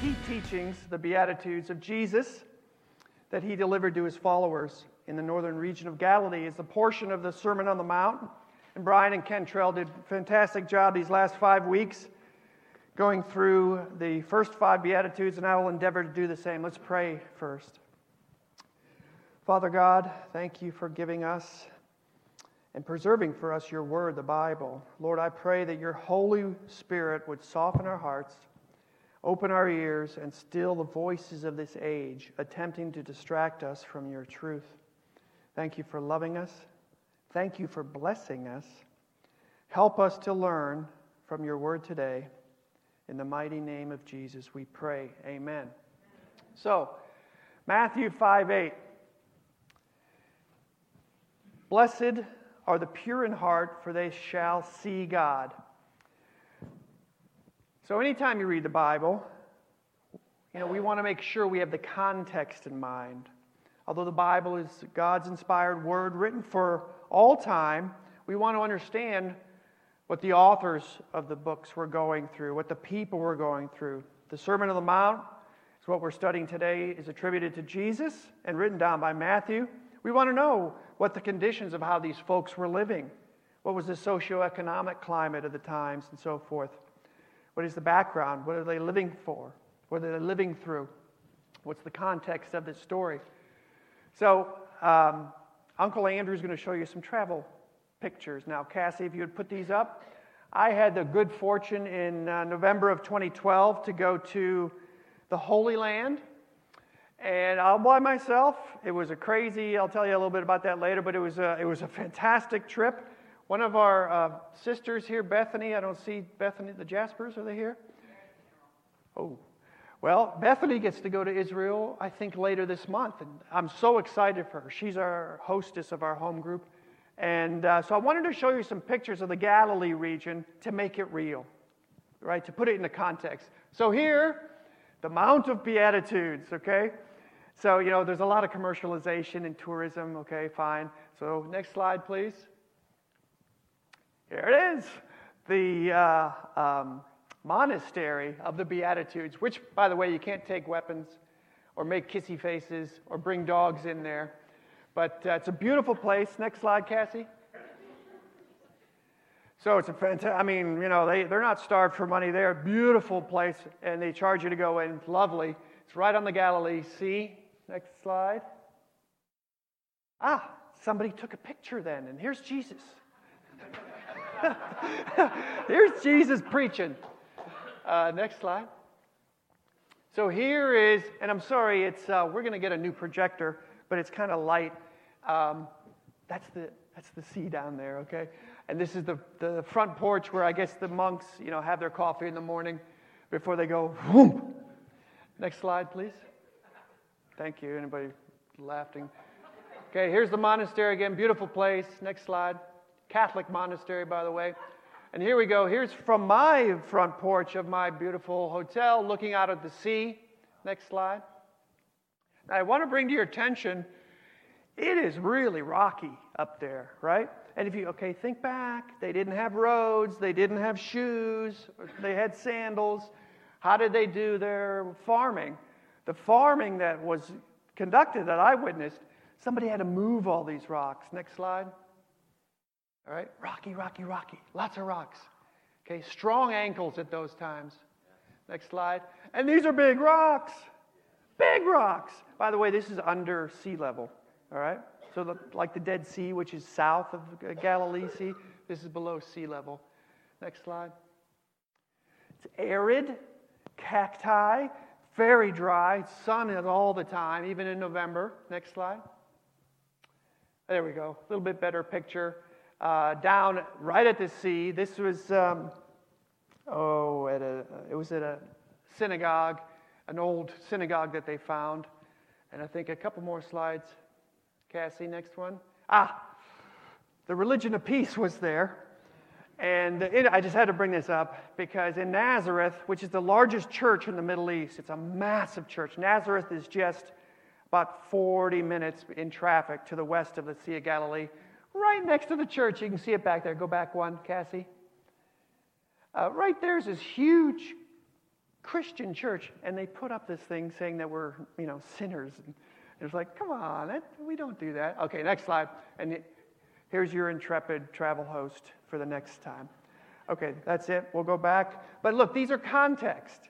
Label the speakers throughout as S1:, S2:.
S1: key teachings, the Beatitudes of Jesus, that he delivered to his followers in the northern region of Galilee is a portion of the Sermon on the Mount. And Brian and Kentrell did a fantastic job these last five weeks going through the first five Beatitudes, and I will endeavor to do the same. Let's pray first. Father God, thank you for giving us and preserving for us your word, the Bible. Lord, I pray that your Holy Spirit would soften our hearts, open our ears, and still the voices of this age, attempting to distract us from your truth. Thank you for loving us. Thank you for blessing us. Help us to learn from your word today. In the mighty name of Jesus, we pray. Amen. So, Matthew 5 8. Blessed are the pure in heart, for they shall see God. So, anytime you read the Bible, you know, we want to make sure we have the context in mind. Although the Bible is God's inspired word written for all time, we want to understand what the authors of the books were going through, what the people were going through. The Sermon on the Mount is what we're studying today, is attributed to Jesus and written down by Matthew. We want to know what the conditions of how these folks were living. What was the socioeconomic climate of the times and so forth? What is the background? What are they living for? What are they living through? What's the context of this story? So, um, Uncle Andrew is going to show you some travel pictures. Now, Cassie, if you would put these up. I had the good fortune in uh, November of 2012 to go to the Holy Land and all by myself. It was a crazy, I'll tell you a little bit about that later, but it was a, it was a fantastic trip. One of our uh, sisters here, Bethany, I don't see Bethany, the Jaspers, are they here? Oh, well, Bethany gets to go to Israel, I think, later this month, and I'm so excited for her. She's our hostess of our home group. And uh, so I wanted to show you some pictures of the Galilee region to make it real, right? To put it into context. So here, the Mount of Beatitudes, okay? So, you know, there's a lot of commercialization and tourism, okay, fine. So, next slide, please. Here it is the uh, um, monastery of the Beatitudes, which, by the way, you can't take weapons or make kissy faces or bring dogs in there. But uh, it's a beautiful place. Next slide, Cassie. So it's a fantastic, I mean, you know, they, they're not starved for money. They're a beautiful place, and they charge you to go in. Lovely. It's right on the Galilee Sea. Next slide. Ah, somebody took a picture then, and here's Jesus. here's Jesus preaching. Uh, next slide. So here is, and I'm sorry, it's uh, we're going to get a new projector, but it's kind of light. Um, that's the that's the sea down there, okay? And this is the, the front porch where I guess the monks, you know, have their coffee in the morning before they go. Next slide, please. Thank you. Anybody laughing? Okay, here's the monastery again. Beautiful place. Next slide. Catholic monastery, by the way. And here we go. Here's from my front porch of my beautiful hotel looking out at the sea. Next slide. Now, I want to bring to your attention it is really rocky up there, right? And if you, okay, think back. They didn't have roads, they didn't have shoes, they had sandals. How did they do their farming? the farming that was conducted that I witnessed, somebody had to move all these rocks. Next slide. All right, rocky, rocky, rocky, lots of rocks. Okay, strong ankles at those times. Next slide. And these are big rocks. Big rocks. By the way, this is under sea level. All right? So, the, like the Dead Sea, which is south of Galilee Sea, this is below sea level. Next slide. It's arid, cacti, very dry, sun is all the time, even in November. Next slide. There we go. A little bit better picture. Uh, down right at the sea. This was, um, oh, at a, it was at a synagogue, an old synagogue that they found. And I think a couple more slides. Cassie, next one. Ah, the religion of peace was there. And it, I just had to bring this up because in Nazareth, which is the largest church in the Middle East, it's a massive church. Nazareth is just about 40 minutes in traffic to the west of the Sea of Galilee, right next to the church. You can see it back there. Go back one, Cassie. Uh, right there's this huge Christian church, and they put up this thing saying that we're, you know, sinners. And it was like, come on, that, we don't do that. Okay, next slide. And it, here's your intrepid travel host for the next time. Okay, that's it. We'll go back. But look, these are context.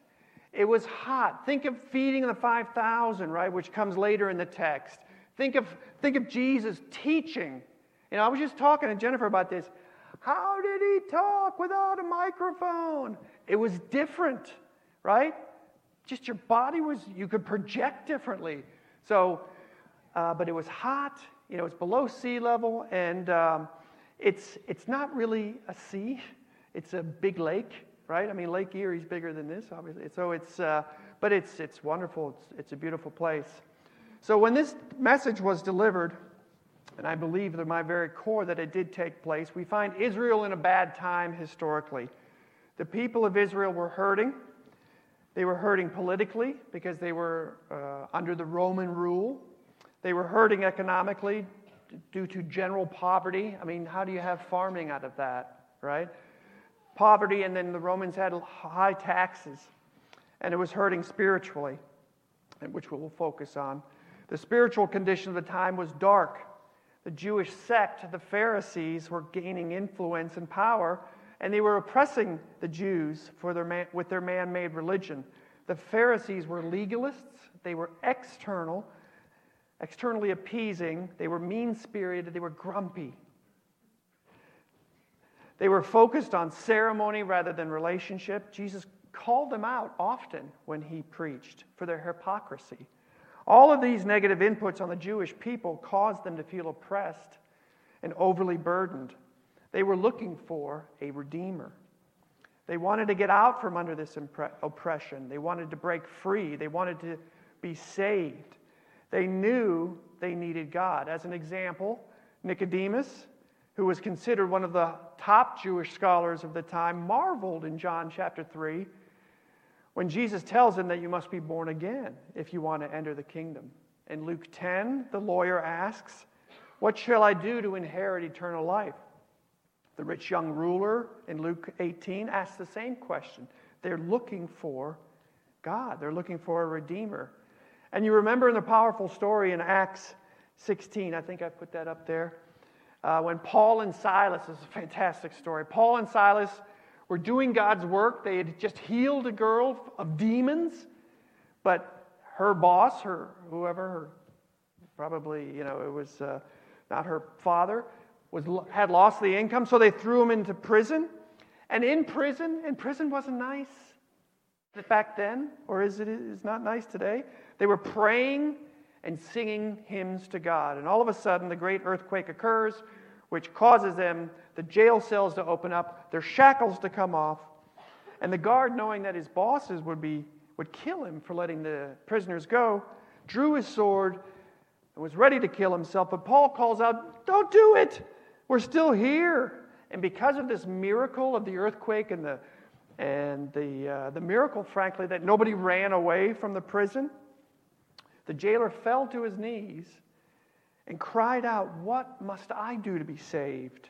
S1: It was hot. Think of feeding the 5,000, right, which comes later in the text. Think of, think of Jesus teaching. You know, I was just talking to Jennifer about this. How did he talk without a microphone? It was different, right? Just your body was, you could project differently. So, uh, but it was hot, you know, it's below sea level, and um, it's, it's not really a sea, it's a big lake, right? I mean, Lake Erie's bigger than this, obviously. So it's, uh, but it's, it's wonderful, it's, it's a beautiful place. So when this message was delivered, and I believe at my very core that it did take place, we find Israel in a bad time historically. The people of Israel were hurting. They were hurting politically because they were uh, under the Roman rule. They were hurting economically due to general poverty. I mean, how do you have farming out of that, right? Poverty, and then the Romans had high taxes, and it was hurting spiritually, which we'll focus on. The spiritual condition of the time was dark. The Jewish sect, the Pharisees, were gaining influence and power, and they were oppressing the Jews for their man, with their man made religion. The Pharisees were legalists, they were external, externally appeasing, they were mean spirited, they were grumpy. They were focused on ceremony rather than relationship. Jesus called them out often when he preached for their hypocrisy. All of these negative inputs on the Jewish people caused them to feel oppressed and overly burdened. They were looking for a redeemer. They wanted to get out from under this impre- oppression. They wanted to break free. They wanted to be saved. They knew they needed God. As an example, Nicodemus, who was considered one of the top Jewish scholars of the time, marveled in John chapter 3 when Jesus tells him that you must be born again if you want to enter the kingdom. In Luke 10, the lawyer asks, What shall I do to inherit eternal life? The rich young ruler in Luke 18 asks the same question. They're looking for God, they're looking for a redeemer. And you remember in the powerful story in Acts 16, I think I put that up there, uh, when Paul and Silas, is a fantastic story. Paul and Silas were doing God's work. They had just healed a girl of demons, but her boss, her whoever, her, probably you know it was uh, not her father, was had lost the income, so they threw him into prison. And in prison, and prison wasn't nice back then, or is it is not nice today. They were praying and singing hymns to God, and all of a sudden, the great earthquake occurs which causes them, the jail cells to open up, their shackles to come off. And the guard, knowing that his bosses would, be, would kill him for letting the prisoners go, drew his sword and was ready to kill himself. But Paul calls out, Don't do it! We're still here. And because of this miracle of the earthquake and the, and the, uh, the miracle, frankly, that nobody ran away from the prison, the jailer fell to his knees and cried out, What must I do to be saved?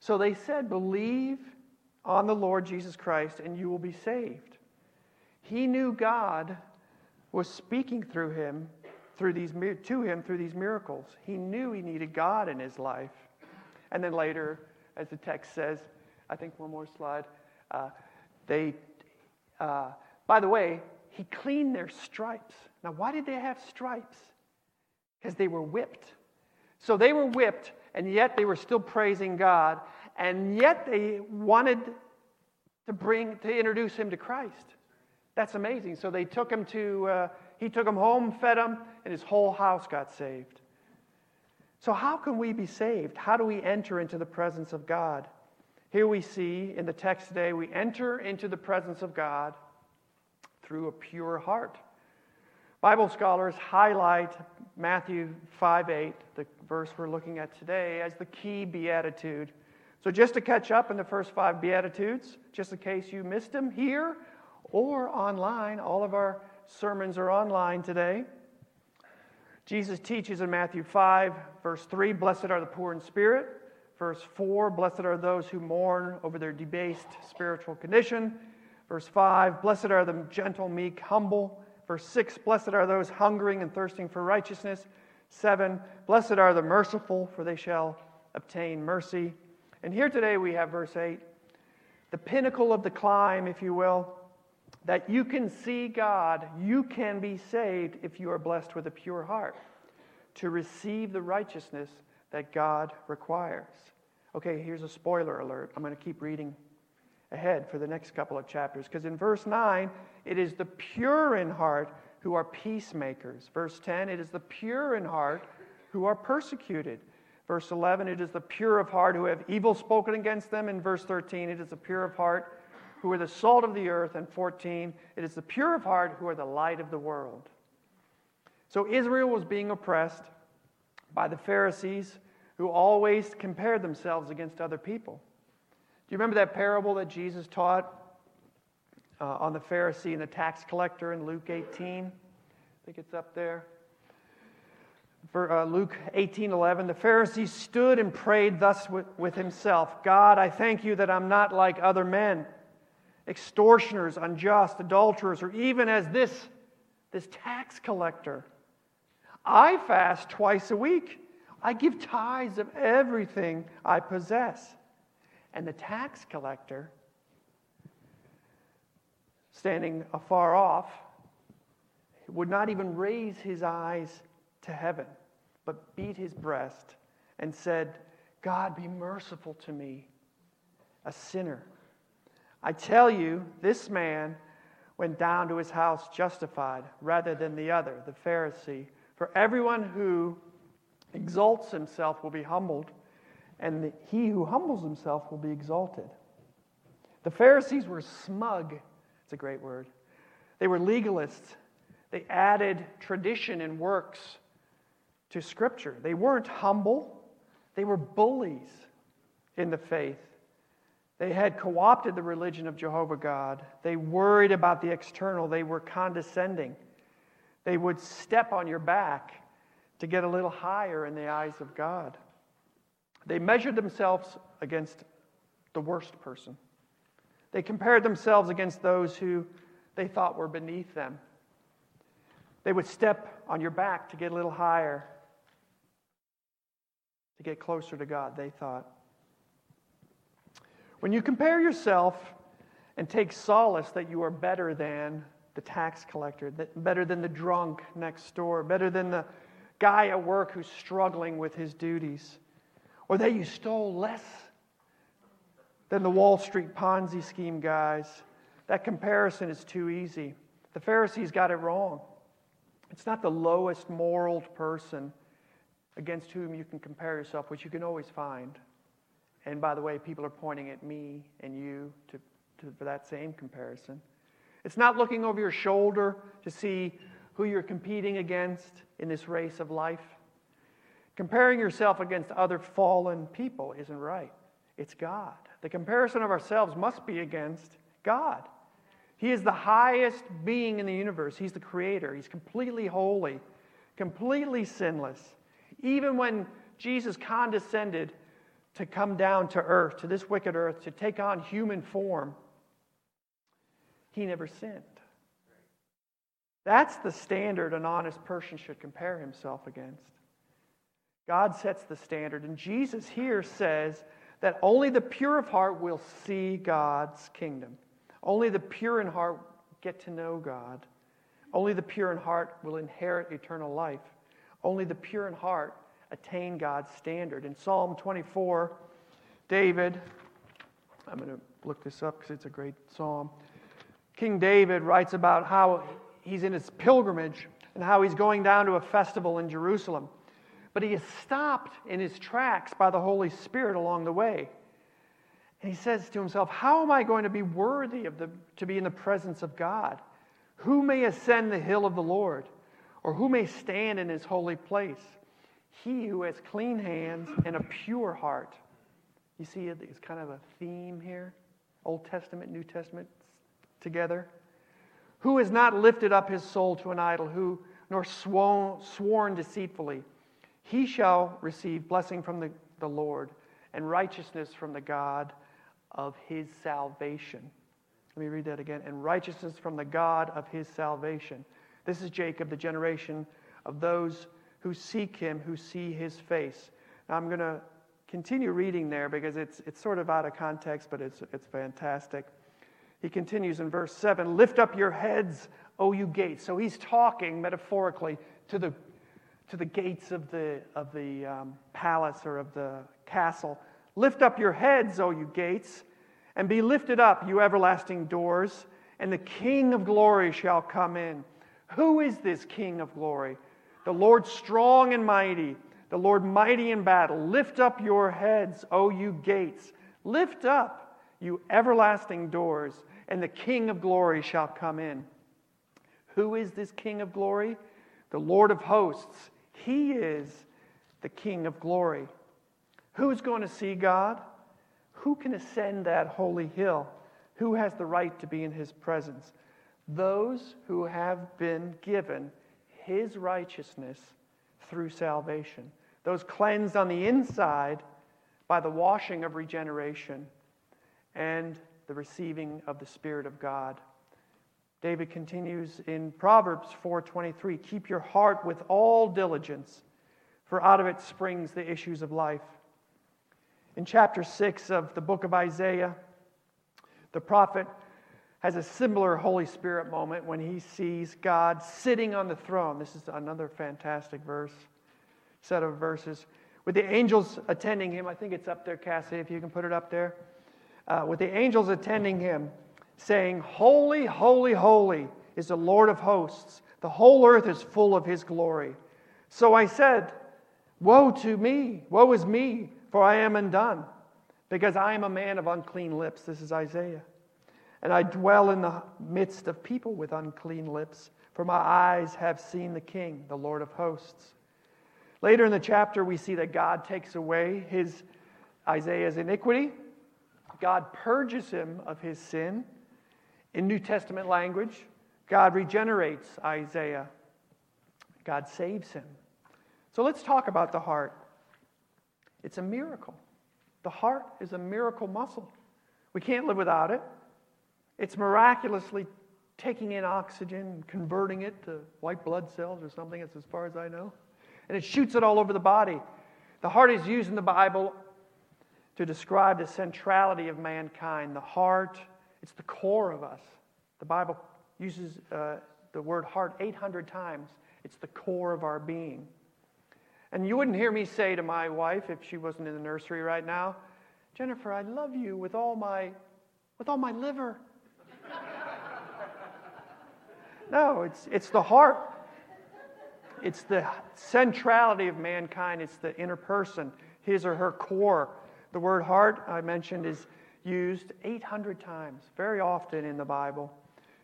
S1: So they said, Believe on the Lord Jesus Christ and you will be saved. He knew God was speaking through him through these to him through these miracles. He knew he needed God in his life. And then later, as the text says, I think one more slide. Uh, they, uh, by the way, he cleaned their stripes. Now, why did they have stripes? Because they were whipped. So they were whipped, and yet they were still praising God, and yet they wanted to bring to introduce him to Christ. That's amazing. So they took him to uh, he took him home, fed him, and his whole house got saved. So how can we be saved? How do we enter into the presence of God? Here we see in the text today, we enter into the presence of God through a pure heart. Bible scholars highlight Matthew 5 8, the verse we're looking at today, as the key beatitude. So, just to catch up in the first five beatitudes, just in case you missed them here or online, all of our sermons are online today. Jesus teaches in Matthew 5, verse 3, Blessed are the poor in spirit. Verse 4, Blessed are those who mourn over their debased spiritual condition. Verse 5 Blessed are the gentle, meek, humble. Verse 6 Blessed are those hungering and thirsting for righteousness. 7 Blessed are the merciful, for they shall obtain mercy. And here today we have verse 8 the pinnacle of the climb, if you will, that you can see God, you can be saved if you are blessed with a pure heart to receive the righteousness that God requires. Okay, here's a spoiler alert. I'm going to keep reading ahead for the next couple of chapters because in verse 9, it is the pure in heart who are peacemakers. Verse 10, it is the pure in heart who are persecuted. Verse 11, it is the pure of heart who have evil spoken against them. In verse 13, it is the pure of heart who are the salt of the earth. And 14, it is the pure of heart who are the light of the world. So Israel was being oppressed by the Pharisees who always compared themselves against other people. Do you remember that parable that Jesus taught uh, on the Pharisee and the tax collector in Luke 18? I think it's up there. For, uh, Luke 18 11, the Pharisee stood and prayed thus with, with himself God, I thank you that I'm not like other men, extortioners, unjust, adulterers, or even as this, this tax collector. I fast twice a week. I give tithes of everything I possess. And the tax collector, standing afar off, would not even raise his eyes to heaven, but beat his breast and said, God, be merciful to me, a sinner. I tell you, this man went down to his house justified rather than the other, the Pharisee. For everyone who exalts himself will be humbled, and he who humbles himself will be exalted. The Pharisees were smug. It's a great word. They were legalists. They added tradition and works to Scripture. They weren't humble, they were bullies in the faith. They had co opted the religion of Jehovah God. They worried about the external. They were condescending. They would step on your back to get a little higher in the eyes of God. They measured themselves against the worst person. They compared themselves against those who they thought were beneath them. They would step on your back to get a little higher, to get closer to God, they thought. When you compare yourself and take solace that you are better than the tax collector, better than the drunk next door, better than the guy at work who's struggling with his duties, or that you stole less than the Wall Street Ponzi scheme guys, that comparison is too easy. The Pharisees got it wrong. It's not the lowest moral person against whom you can compare yourself, which you can always find. And by the way, people are pointing at me and you to, to, for that same comparison. It's not looking over your shoulder to see who you're competing against in this race of life. Comparing yourself against other fallen people isn't right. It's God. The comparison of ourselves must be against God. He is the highest being in the universe. He's the creator. He's completely holy, completely sinless. Even when Jesus condescended to come down to earth, to this wicked earth, to take on human form, he never sinned. That's the standard an honest person should compare himself against. God sets the standard, and Jesus here says that only the pure of heart will see God's kingdom. Only the pure in heart get to know God. Only the pure in heart will inherit eternal life. Only the pure in heart attain God's standard. In Psalm 24, David, I'm going to look this up because it's a great psalm. King David writes about how he's in his pilgrimage and how he's going down to a festival in Jerusalem. But he is stopped in his tracks by the Holy Spirit along the way. And he says to himself, How am I going to be worthy of the, to be in the presence of God? Who may ascend the hill of the Lord? Or who may stand in his holy place? He who has clean hands and a pure heart. You see, it's kind of a theme here Old Testament, New Testament together. Who has not lifted up his soul to an idol, who nor sworn, sworn deceitfully? He shall receive blessing from the, the Lord and righteousness from the God of his salvation. Let me read that again. And righteousness from the God of his salvation. This is Jacob, the generation of those who seek him, who see his face. Now I'm going to continue reading there because it's, it's sort of out of context, but it's, it's fantastic. He continues in verse 7 Lift up your heads, O you gates. So he's talking metaphorically to the, to the gates of the, of the um, palace or of the castle. Lift up your heads, O you gates, and be lifted up, you everlasting doors, and the King of glory shall come in. Who is this King of glory? The Lord strong and mighty, the Lord mighty in battle. Lift up your heads, O you gates. Lift up, you everlasting doors, and the King of glory shall come in. Who is this King of glory? The Lord of hosts. He is the King of glory. Who's going to see God? Who can ascend that holy hill? Who has the right to be in his presence? Those who have been given his righteousness through salvation. Those cleansed on the inside by the washing of regeneration and the receiving of the Spirit of God. David continues in Proverbs 4:23, "Keep your heart with all diligence, for out of it springs the issues of life." In chapter 6 of the book of Isaiah, the prophet has a similar Holy Spirit moment when he sees God sitting on the throne. This is another fantastic verse, set of verses. With the angels attending him, I think it's up there, Cassie, if you can put it up there. Uh, with the angels attending him, saying, Holy, holy, holy is the Lord of hosts. The whole earth is full of his glory. So I said, Woe to me, woe is me, for I am undone, because I am a man of unclean lips. This is Isaiah. And I dwell in the midst of people with unclean lips, for my eyes have seen the King, the Lord of hosts. Later in the chapter, we see that God takes away his Isaiah's iniquity. God purges him of his sin. In New Testament language, God regenerates Isaiah. God saves him. So let's talk about the heart. It's a miracle. The heart is a miracle muscle. We can't live without it. It's miraculously taking in oxygen, converting it to white blood cells or something, as far as I know. And it shoots it all over the body. The heart is used in the Bible to describe the centrality of mankind. The heart, it's the core of us. The Bible uses uh, the word heart 800 times. It's the core of our being. And you wouldn't hear me say to my wife if she wasn't in the nursery right now, Jennifer, I love you with all my with all my liver. No, it's, it's the heart. It's the centrality of mankind. It's the inner person, his or her core. The word heart, I mentioned, is used 800 times, very often in the Bible.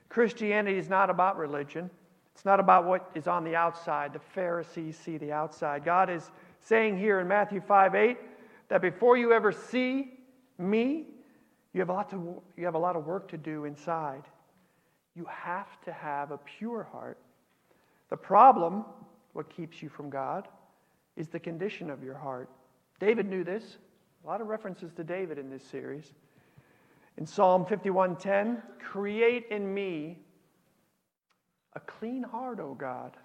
S1: Christianity is not about religion. It's not about what is on the outside. The Pharisees see the outside. God is saying here in Matthew 5 8 that before you ever see me, you have a lot, to, you have a lot of work to do inside. You have to have a pure heart. The problem, what keeps you from God, is the condition of your heart. David knew this. A lot of references to David in this series. In Psalm 51:10, create in me a clean heart, O God.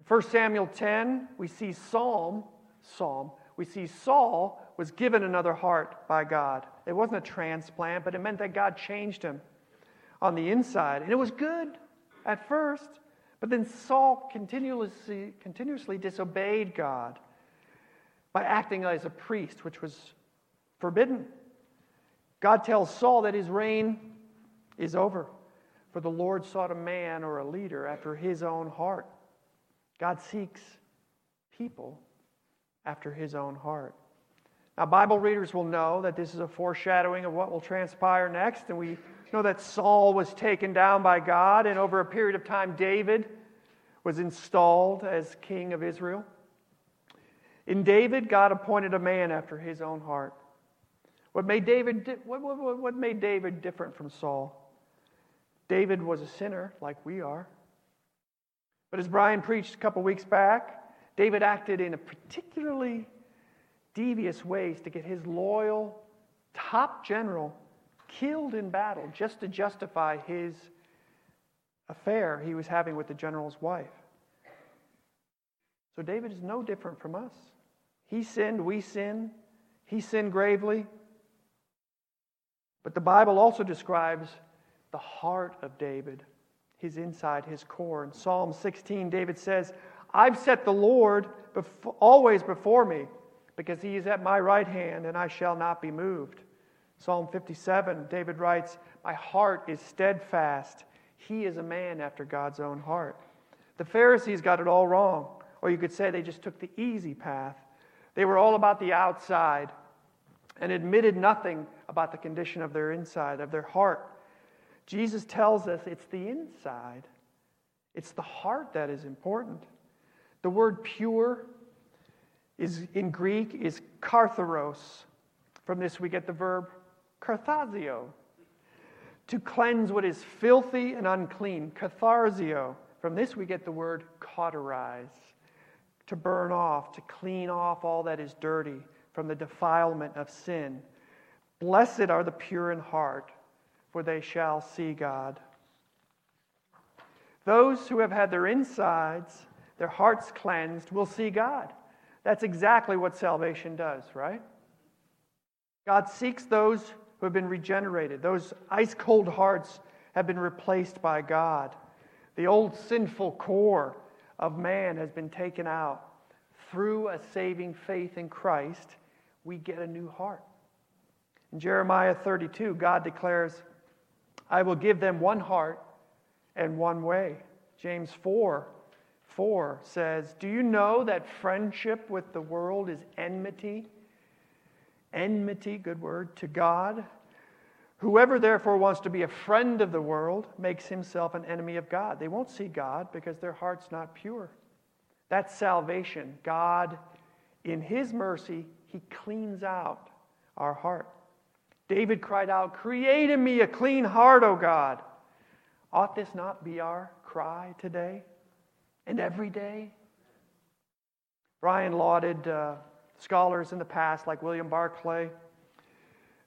S1: In 1 Samuel 10, we see Psalm, Psalm, we see Saul was given another heart by God. It wasn't a transplant, but it meant that God changed him on the inside. And it was good at first, but then Saul continuously, continuously disobeyed God by acting as a priest, which was forbidden. God tells Saul that his reign is over, for the Lord sought a man or a leader after his own heart. God seeks people after his own heart. Now, Bible readers will know that this is a foreshadowing of what will transpire next, and we know that Saul was taken down by God, and over a period of time, David was installed as king of Israel. In David, God appointed a man after his own heart. What made David, what, what, what made David different from Saul? David was a sinner like we are. But as Brian preached a couple weeks back, David acted in a particularly devious ways to get his loyal top general killed in battle just to justify his affair he was having with the general's wife. So David is no different from us. He sinned, we sin. He sinned gravely. But the Bible also describes the heart of David, his inside, his core. In Psalm 16, David says, I've set the Lord always before me, because he is at my right hand, and I shall not be moved. Psalm 57, David writes, My heart is steadfast. He is a man after God's own heart. The Pharisees got it all wrong, or you could say they just took the easy path. They were all about the outside and admitted nothing about the condition of their inside, of their heart. Jesus tells us it's the inside, it's the heart that is important. The word pure is in Greek is katharos. From this we get the verb katharizo. To cleanse what is filthy and unclean, katharizo. From this we get the word cauterize. To burn off, to clean off all that is dirty from the defilement of sin. Blessed are the pure in heart, for they shall see God. Those who have had their insides, their hearts cleansed, will see God. That's exactly what salvation does, right? God seeks those who have been regenerated. Those ice cold hearts have been replaced by God. The old sinful core of man has been taken out. Through a saving faith in Christ, we get a new heart. In Jeremiah 32, God declares, I will give them one heart and one way. James 4 4 says, Do you know that friendship with the world is enmity? Enmity, good word, to God. Whoever therefore wants to be a friend of the world makes himself an enemy of God. They won't see God because their heart's not pure. That's salvation. God, in His mercy, He cleans out our heart. David cried out, Create in me a clean heart, O God. Ought this not be our cry today and every day? Brian lauded uh, scholars in the past like William Barclay,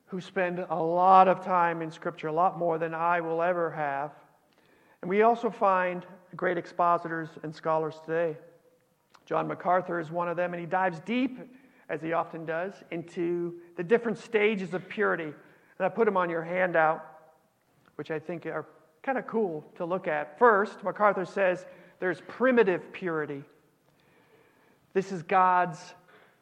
S1: who spend a lot of time in Scripture, a lot more than I will ever have. And we also find great expositors and scholars today. John MacArthur is one of them, and he dives deep as he often does, into the different stages of purity. And I put them on your handout, which I think are kind of cool to look at. First, MacArthur says there's primitive purity. This is God's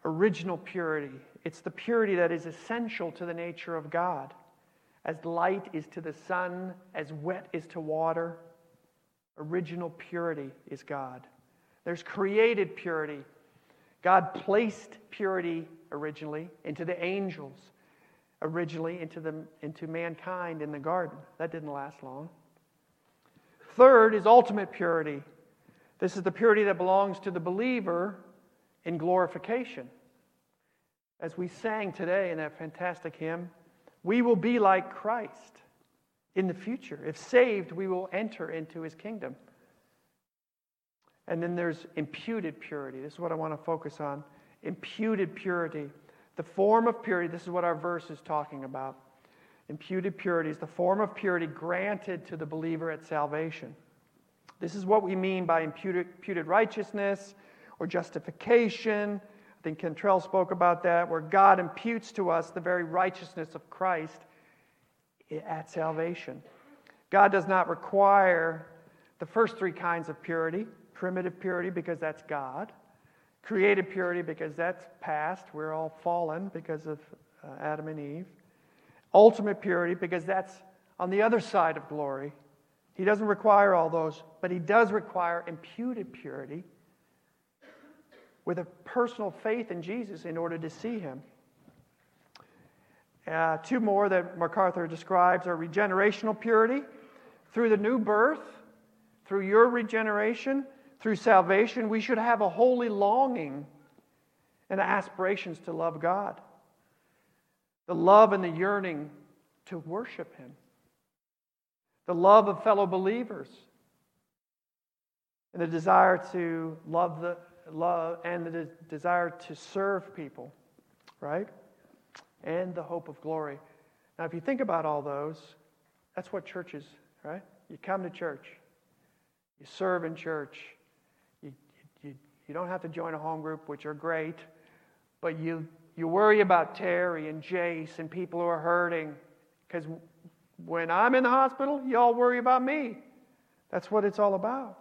S1: original purity. It's the purity that is essential to the nature of God. As light is to the sun, as wet is to water, original purity is God. There's created purity. God placed purity originally into the angels, originally into, the, into mankind in the garden. That didn't last long. Third is ultimate purity. This is the purity that belongs to the believer in glorification. As we sang today in that fantastic hymn, we will be like Christ in the future. If saved, we will enter into his kingdom. And then there's imputed purity. This is what I want to focus on. Imputed purity. The form of purity, this is what our verse is talking about. Imputed purity is the form of purity granted to the believer at salvation. This is what we mean by imputed, imputed righteousness or justification. I think Cantrell spoke about that, where God imputes to us the very righteousness of Christ at salvation. God does not require the first three kinds of purity primitive purity because that's God, created purity because that's past, we're all fallen because of uh, Adam and Eve, ultimate purity because that's on the other side of glory. He doesn't require all those, but he does require imputed purity with a personal faith in Jesus in order to see him. Uh, two more that MacArthur describes are regenerational purity through the new birth, through your regeneration, through salvation, we should have a holy longing and aspirations to love God, the love and the yearning to worship Him, the love of fellow believers, and the desire to love the love and the desire to serve people, right? And the hope of glory. Now, if you think about all those, that's what church is, right? You come to church, you serve in church, you, don't have to join a home group, which are great, but you, you worry about Terry and Jace and people who are hurting. Because when I'm in the hospital, y'all worry about me. That's what it's all about.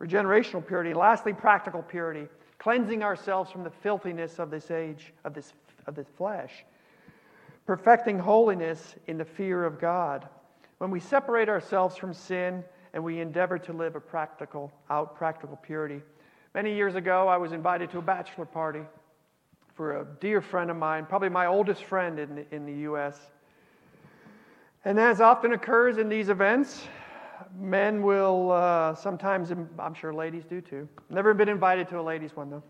S1: Regenerational purity. Lastly, practical purity. Cleansing ourselves from the filthiness of this age, of this, of this flesh perfecting holiness in the fear of God. When we separate ourselves from sin and we endeavor to live a practical, out practical purity. Many years ago, I was invited to a bachelor party for a dear friend of mine, probably my oldest friend in the, in the U.S. And as often occurs in these events, men will uh, sometimes, I'm sure ladies do too. Never been invited to a ladies' one though.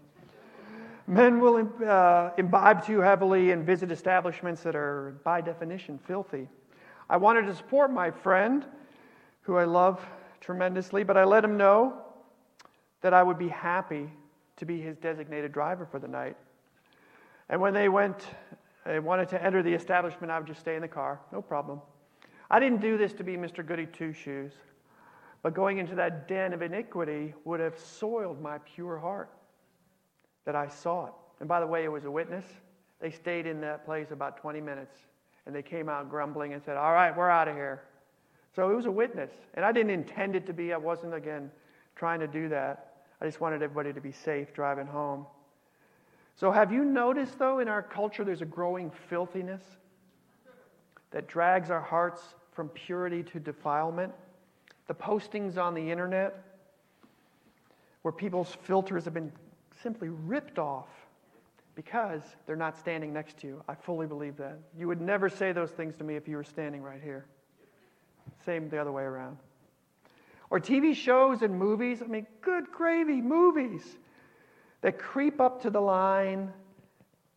S1: Men will uh, imbibe too heavily and visit establishments that are, by definition, filthy. I wanted to support my friend, who I love tremendously, but I let him know that I would be happy to be his designated driver for the night. And when they went, they wanted to enter the establishment, I would just stay in the car, no problem. I didn't do this to be Mr. Goody Two Shoes, but going into that den of iniquity would have soiled my pure heart that I saw it. And by the way, it was a witness. They stayed in that place about 20 minutes and they came out grumbling and said, All right, we're out of here. So it was a witness. And I didn't intend it to be. I wasn't, again, trying to do that. I just wanted everybody to be safe driving home. So, have you noticed, though, in our culture, there's a growing filthiness that drags our hearts from purity to defilement? The postings on the internet, where people's filters have been simply ripped off because they're not standing next to you. I fully believe that. You would never say those things to me if you were standing right here. Same the other way around. Or TV shows and movies, I mean, good gravy, movies that creep up to the line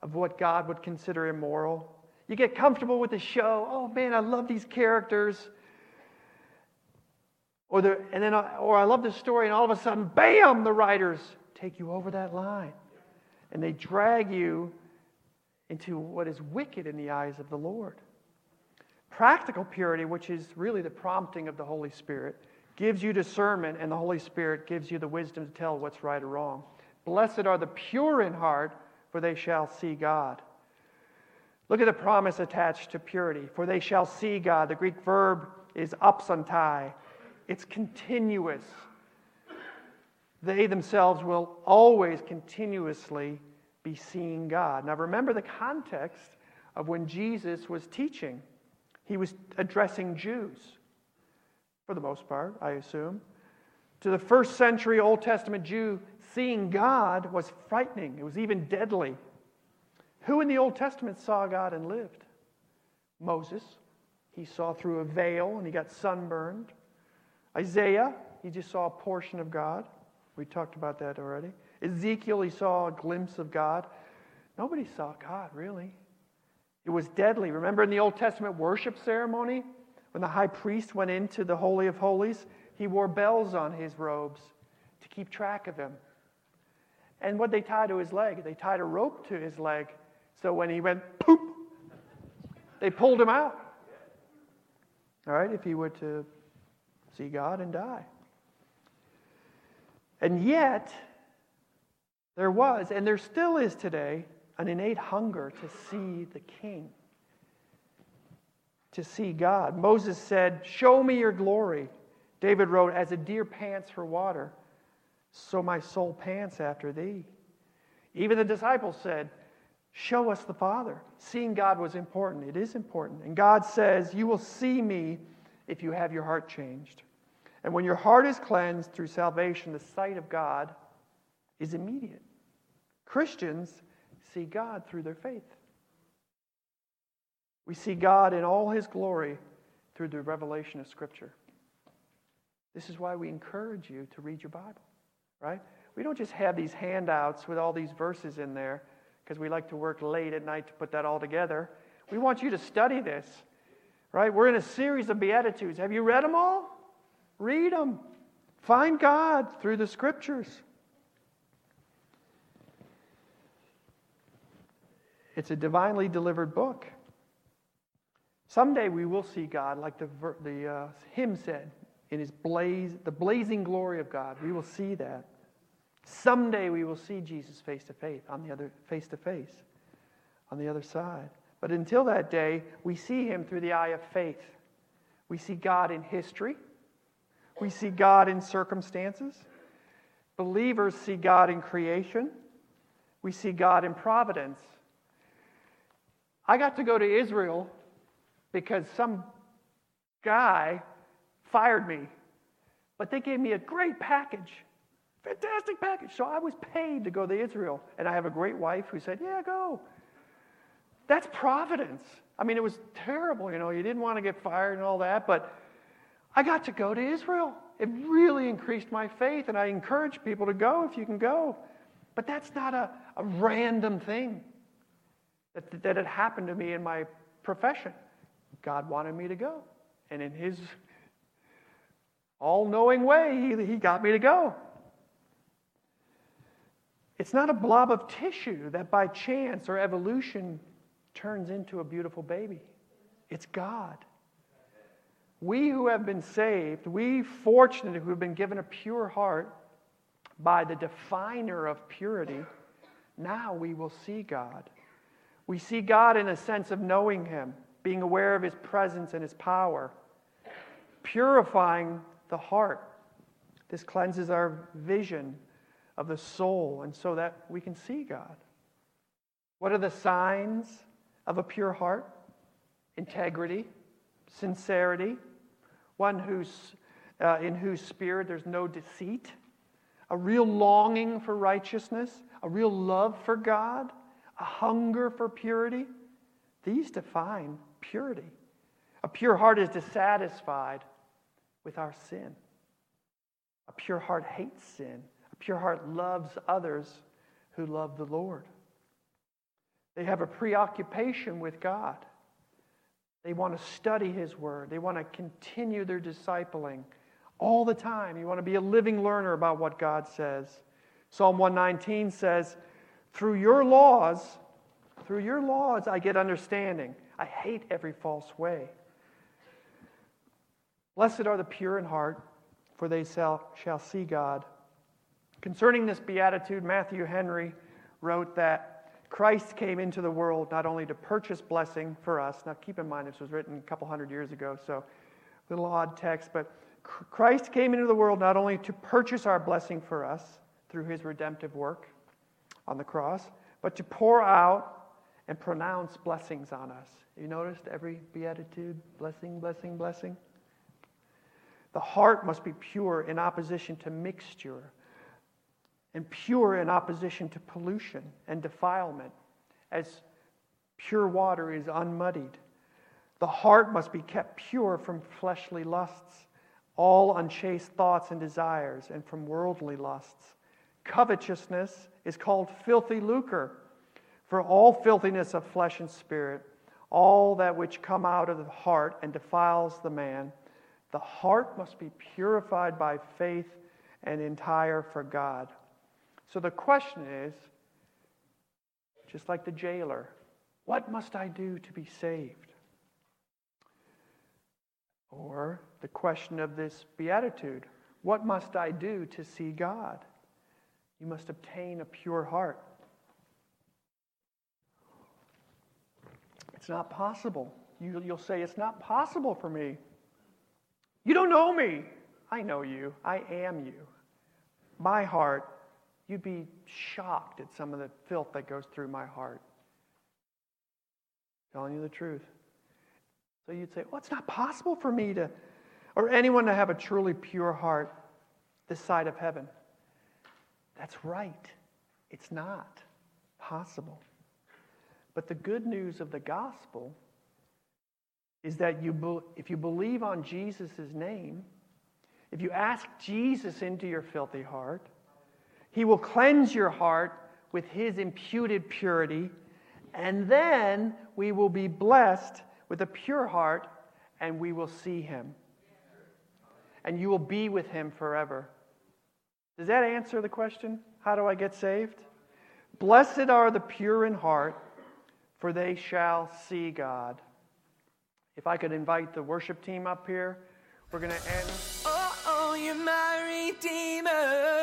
S1: of what God would consider immoral. You get comfortable with the show. Oh man, I love these characters. Or the, and then, uh, or I love the story, and all of a sudden, bam, the writers take you over that line. And they drag you into what is wicked in the eyes of the Lord. Practical purity, which is really the prompting of the Holy Spirit, gives you discernment, and the Holy Spirit gives you the wisdom to tell what's right or wrong. Blessed are the pure in heart, for they shall see God. Look at the promise attached to purity. For they shall see God. The Greek verb is opsontai. It's continuous they themselves will always continuously be seeing God. Now, remember the context of when Jesus was teaching. He was addressing Jews, for the most part, I assume. To the first century Old Testament Jew, seeing God was frightening, it was even deadly. Who in the Old Testament saw God and lived? Moses. He saw through a veil and he got sunburned. Isaiah, he just saw a portion of God. We talked about that already. Ezekiel, he saw a glimpse of God. Nobody saw God, really. It was deadly. Remember in the Old Testament worship ceremony, when the high priest went into the Holy of Holies, he wore bells on his robes to keep track of him. And what they tied to his leg? They tied a rope to his leg. So when he went poop, they pulled him out. All right, if he were to see God and die. And yet, there was, and there still is today, an innate hunger to see the king, to see God. Moses said, Show me your glory. David wrote, As a deer pants for water, so my soul pants after thee. Even the disciples said, Show us the Father. Seeing God was important. It is important. And God says, You will see me if you have your heart changed. And when your heart is cleansed through salvation, the sight of God is immediate. Christians see God through their faith. We see God in all his glory through the revelation of Scripture. This is why we encourage you to read your Bible, right? We don't just have these handouts with all these verses in there because we like to work late at night to put that all together. We want you to study this, right? We're in a series of Beatitudes. Have you read them all? Read them. Find God through the scriptures. It's a divinely delivered book. Someday we will see God, like the, the uh, hymn said, in his blaze, the blazing glory of God. We will see that. Someday we will see Jesus face to face on the other face to face on the other side. But until that day, we see him through the eye of faith. We see God in history. We see God in circumstances. Believers see God in creation. We see God in providence. I got to go to Israel because some guy fired me, but they gave me a great package. Fantastic package. So I was paid to go to Israel. And I have a great wife who said, Yeah, go. That's providence. I mean, it was terrible, you know, you didn't want to get fired and all that, but I got to go to Israel. It really increased my faith, and I encourage people to go if you can go. But that's not a, a random thing that, that had happened to me in my profession. God wanted me to go. And in His all knowing way, he, he got me to go. It's not a blob of tissue that by chance or evolution turns into a beautiful baby. It's God. We who have been saved, we fortunate who have been given a pure heart by the definer of purity, now we will see God. We see God in a sense of knowing Him, being aware of His presence and His power, purifying the heart. This cleanses our vision of the soul, and so that we can see God. What are the signs of a pure heart? Integrity, sincerity, one who's, uh, in whose spirit there's no deceit, a real longing for righteousness, a real love for God, a hunger for purity. These define purity. A pure heart is dissatisfied with our sin. A pure heart hates sin. A pure heart loves others who love the Lord. They have a preoccupation with God. They want to study His Word. They want to continue their discipling all the time. You want to be a living learner about what God says. Psalm 119 says, Through your laws, through your laws, I get understanding. I hate every false way. Blessed are the pure in heart, for they shall, shall see God. Concerning this beatitude, Matthew Henry wrote that Christ came into the world not only to purchase blessing for us. Now, keep in mind, this was written a couple hundred years ago, so a little odd text, but Christ came into the world not only to purchase our blessing for us through his redemptive work on the cross, but to pour out and pronounce blessings on us. You noticed every beatitude, blessing, blessing, blessing? The heart must be pure in opposition to mixture and pure in opposition to pollution and defilement, as pure water is unmuddied. The heart must be kept pure from fleshly lusts, all unchaste thoughts and desires, and from worldly lusts. Covetousness is called filthy lucre, for all filthiness of flesh and spirit, all that which come out of the heart and defiles the man, the heart must be purified by faith and entire for God. So the question is just like the jailer, what must I do to be saved? Or the question of this beatitude, what must I do to see God? You must obtain a pure heart. It's not possible. You, will say, It's not possible for me. You don't know me. I know you. I am you. My heart You'd be shocked at some of the filth that goes through my heart. Telling you the truth. So you'd say, well, it's not possible for me to, or anyone to have a truly pure heart this side of heaven. That's right. It's not possible. But the good news of the gospel is that you, if you believe on Jesus' name, if you ask Jesus into your filthy heart, he will cleanse your heart with His imputed purity, and then we will be blessed with a pure heart and we will see Him. And you will be with Him forever. Does that answer the question? How do I get saved? Blessed are the pure in heart, for they shall see God. If I could invite the worship team up here, we're going to end.
S2: Oh, oh, you're my redeemer.